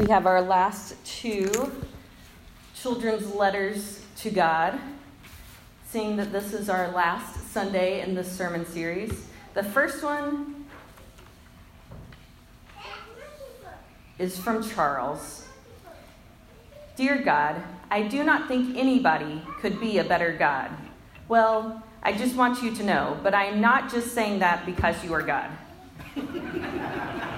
We have our last two children's letters to God, seeing that this is our last Sunday in this sermon series. The first one is from Charles. Dear God, I do not think anybody could be a better God. Well, I just want you to know, but I am not just saying that because you are God.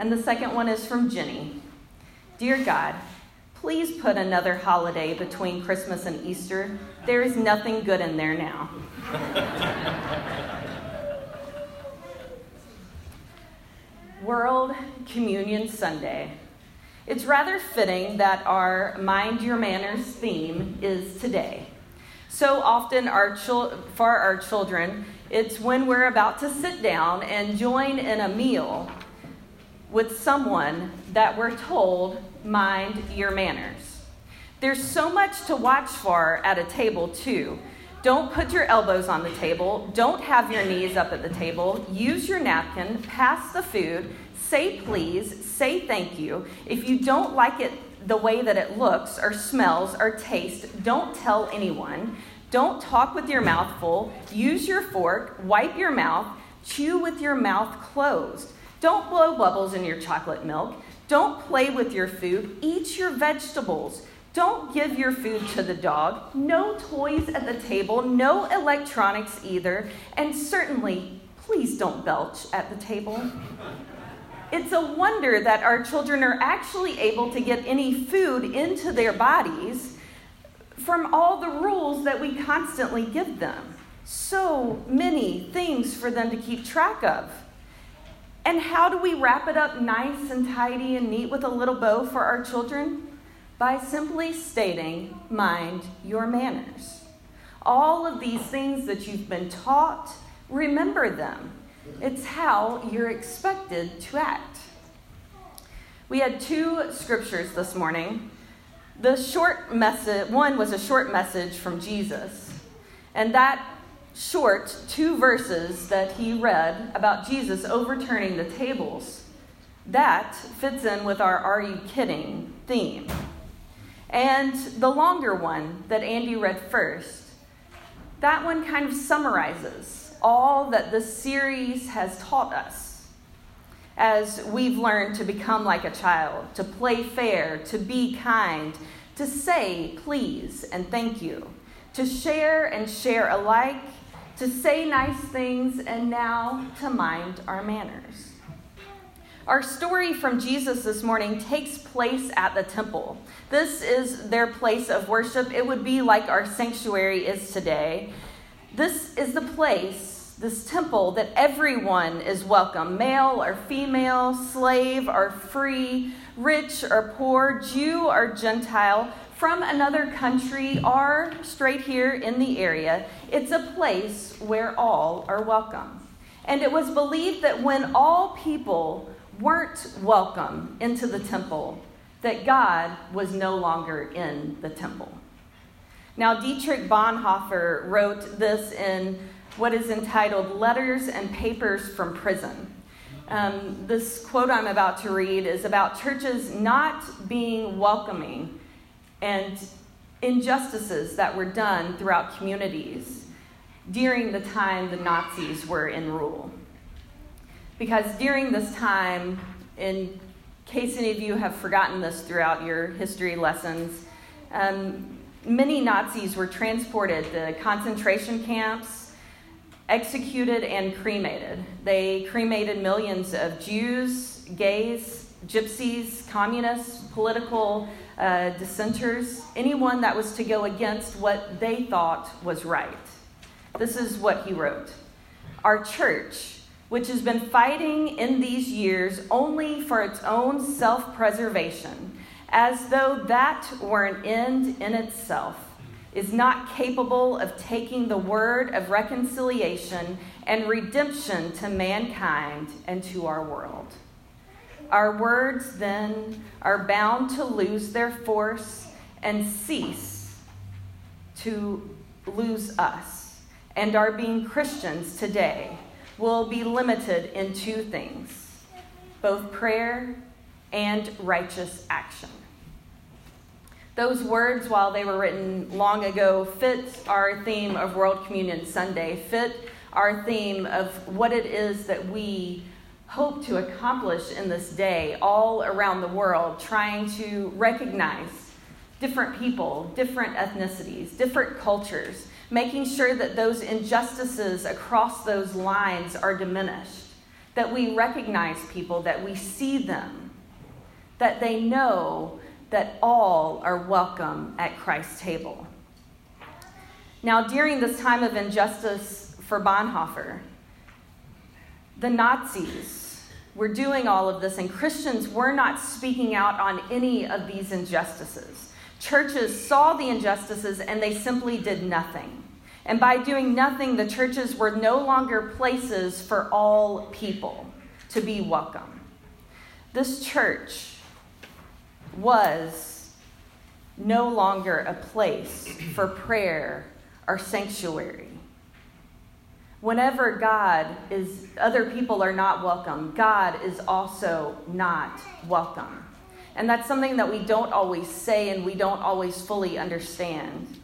and the second one is from Jenny. Dear God, please put another holiday between Christmas and Easter. There is nothing good in there now. World Communion Sunday. It's rather fitting that our Mind Your Manners theme is today. So often, our chil- for our children, it's when we're about to sit down and join in a meal with someone that we're told, mind your manners. There's so much to watch for at a table, too. Don't put your elbows on the table. Don't have your knees up at the table. Use your napkin. Pass the food. Say please. Say thank you. If you don't like it the way that it looks or smells or tastes, don't tell anyone. Don't talk with your mouth full. Use your fork. Wipe your mouth. Chew with your mouth closed. Don't blow bubbles in your chocolate milk. Don't play with your food. Eat your vegetables. Don't give your food to the dog. No toys at the table. No electronics either. And certainly, please don't belch at the table. It's a wonder that our children are actually able to get any food into their bodies from all the rules that we constantly give them. So many things for them to keep track of. And how do we wrap it up nice and tidy and neat with a little bow for our children? By simply stating, mind your manners. All of these things that you've been taught, remember them. It's how you're expected to act. We had two scriptures this morning. The short message, one was a short message from Jesus, and that short two verses that he read about Jesus overturning the tables, that fits in with our Are You Kidding? theme. And the longer one that Andy read first, that one kind of summarizes all that this series has taught us. As we've learned to become like a child, to play fair, to be kind, to say please and thank you, to share and share alike, to say nice things, and now to mind our manners. Our story from Jesus this morning takes place at the temple. This is their place of worship. It would be like our sanctuary is today. This is the place, this temple, that everyone is welcome male or female, slave or free, rich or poor, Jew or Gentile, from another country or straight here in the area. It's a place where all are welcome. And it was believed that when all people weren't welcome into the temple, that God was no longer in the temple. Now, Dietrich Bonhoeffer wrote this in what is entitled Letters and Papers from Prison. Um, this quote I'm about to read is about churches not being welcoming and injustices that were done throughout communities during the time the Nazis were in rule. Because during this time, in case any of you have forgotten this throughout your history lessons, um, many Nazis were transported to concentration camps, executed, and cremated. They cremated millions of Jews, gays, gypsies, communists, political uh, dissenters, anyone that was to go against what they thought was right. This is what he wrote Our church, which has been fighting in these years only for its own self preservation, as though that were an end in itself, is not capable of taking the word of reconciliation and redemption to mankind and to our world. Our words then are bound to lose their force and cease to lose us. And our being Christians today will be limited in two things both prayer and righteous action. Those words, while they were written long ago, fit our theme of World Communion Sunday, fit our theme of what it is that we hope to accomplish in this day all around the world, trying to recognize different people, different ethnicities, different cultures, making sure that those injustices across those lines are diminished, that we recognize people, that we see them, that they know that all are welcome at Christ's table. Now, during this time of injustice for Bonhoeffer, the Nazis were doing all of this, and Christians were not speaking out on any of these injustices. Churches saw the injustices and they simply did nothing. And by doing nothing, the churches were no longer places for all people to be welcome. This church was no longer a place for prayer or sanctuary. Whenever God is, other people are not welcome, God is also not welcome. And that's something that we don't always say and we don't always fully understand.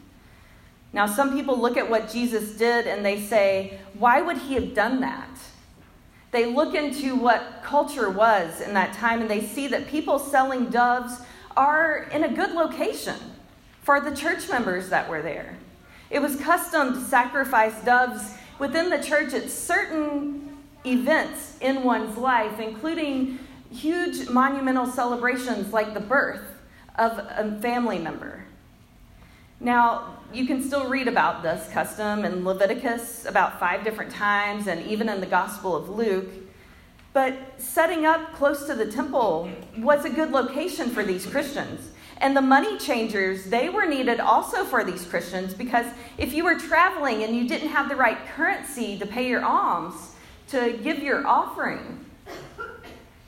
Now, some people look at what Jesus did and they say, why would he have done that? They look into what culture was in that time and they see that people selling doves are in a good location for the church members that were there. It was custom to sacrifice doves within the church at certain events in one's life, including huge monumental celebrations like the birth of a family member. Now, you can still read about this custom in Leviticus about five different times and even in the Gospel of Luke. But setting up close to the temple was a good location for these Christians. And the money changers, they were needed also for these Christians because if you were traveling and you didn't have the right currency to pay your alms, to give your offering,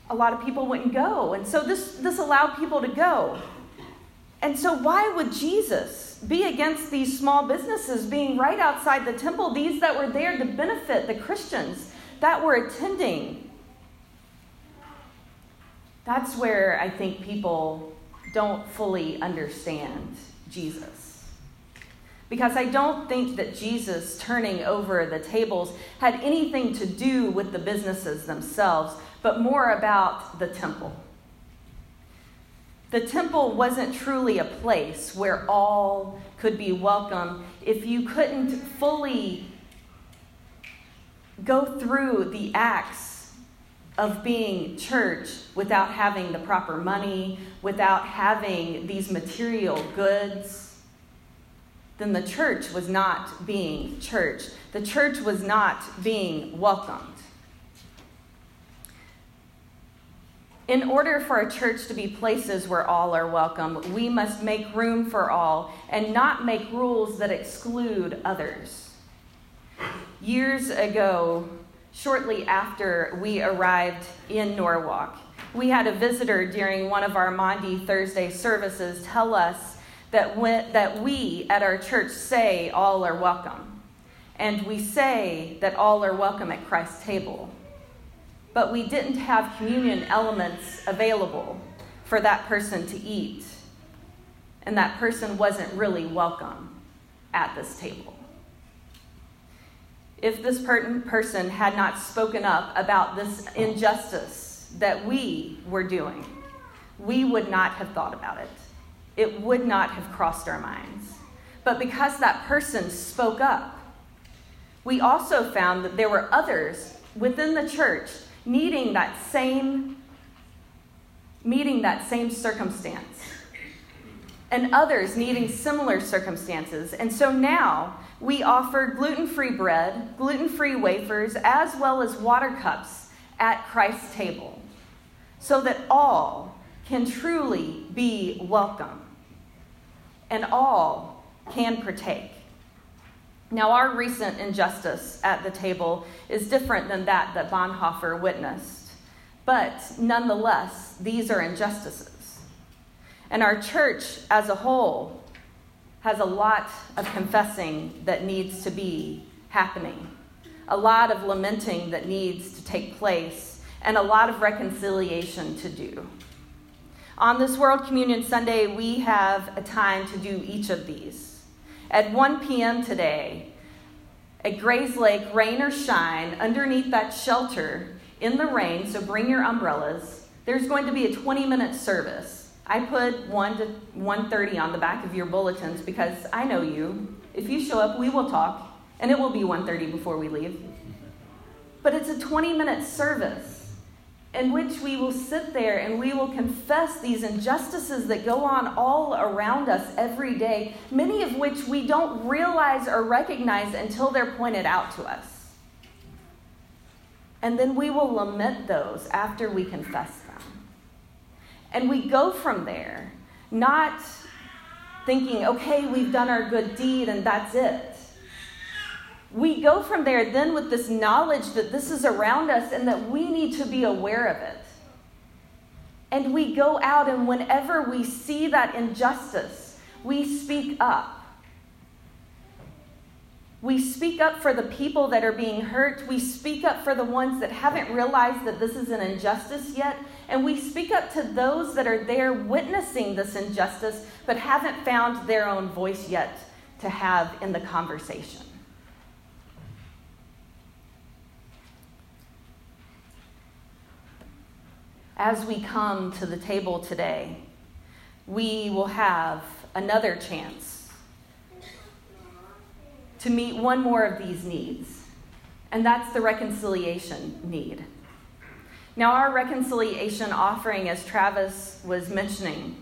a lot of people wouldn't go. And so this, this allowed people to go. And so, why would Jesus be against these small businesses being right outside the temple, these that were there to benefit the Christians that were attending. That's where I think people don't fully understand Jesus. Because I don't think that Jesus turning over the tables had anything to do with the businesses themselves, but more about the temple. The temple wasn't truly a place where all could be welcome if you couldn't fully go through the acts of being church without having the proper money, without having these material goods. Then the church was not being church. The church was not being welcomed. In order for a church to be places where all are welcome, we must make room for all and not make rules that exclude others. Years ago, shortly after we arrived in Norwalk, we had a visitor during one of our Maundy Thursday services tell us that, that we at our church say all are welcome. And we say that all are welcome at Christ's table but we didn't have communion elements available for that person to eat. And that person wasn't really welcome at this table. If this person had not spoken up about this injustice that we were doing, we would not have thought about it. It would not have crossed our minds. But because that person spoke up, we also found that there were others within the church needing that same meeting that same circumstance and others needing similar circumstances. And so now we offer gluten free bread, gluten free wafers, as well as water cups at Christ's table so that all can truly be welcome and all can partake. Now, our recent injustice at the table is different than that that Bonhoeffer witnessed. But nonetheless, these are injustices. And our church as a whole has a lot of confessing that needs to be happening, a lot of lamenting that needs to take place, and a lot of reconciliation to do. On this World Communion Sunday, we have a time to do each of these. At 1 p.m. today, at Grays Lake, rain or shine, underneath that shelter in the rain, so bring your umbrellas, there's going to be a 20 minute service. I put 1 to 1:30 on the back of your bulletins because I know you. If you show up, we will talk, and it will be 1:30 before we leave. But it's a 20 minute service in which we will sit there and we will confess these injustices that go on all around us every day, many of which we don't realize or recognize until they're pointed out to us. And then we will lament those after we confess. And we go from there, not thinking, okay, we've done our good deed and that's it we go from there then with this knowledge that this is around us and that we need to be aware of it. And we go out, and whenever we see that injustice, we speak up. We speak up for the people that are being hurt. We speak up for the ones that haven't realized that this is an injustice yet. And we speak up to those that are there witnessing this injustice but haven't found their own voice yet to have in the conversation. as we come to the table today, we will have another chance to meet one more of these needs, and that's the reconciliation need. Now, our reconciliation offering, as Travis was mentioning,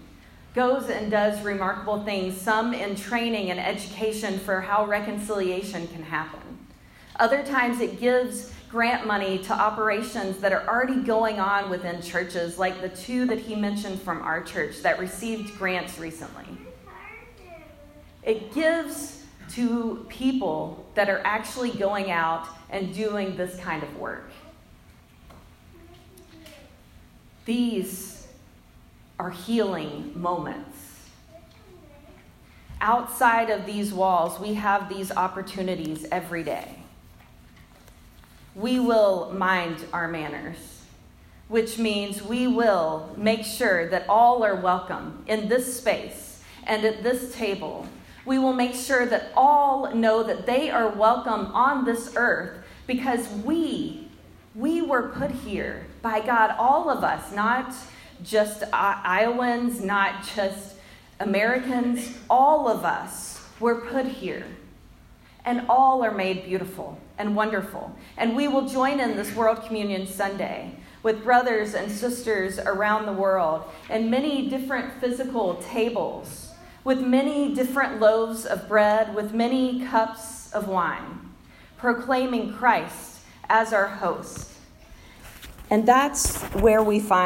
goes and does remarkable things, some in training and education for how reconciliation can happen. Other times it gives grant money to operations that are already going on within churches, like the two that he mentioned from our church that received grants recently. It gives to people that are actually going out and doing this kind of work. These are healing moments. Outside of these walls, we have these opportunities every day we will mind our manners, which means we will make sure that all are welcome in this space and at this table. We will make sure that all know that they are welcome on this earth because we, we were put here by God, all of us, not just Iowans, not just Americans, all of us were put here. And all are made beautiful and wonderful. And we will join in this World Communion Sunday with brothers and sisters around the world and many different physical tables, with many different loaves of bread, with many cups of wine, proclaiming Christ as our host. And that's where we find.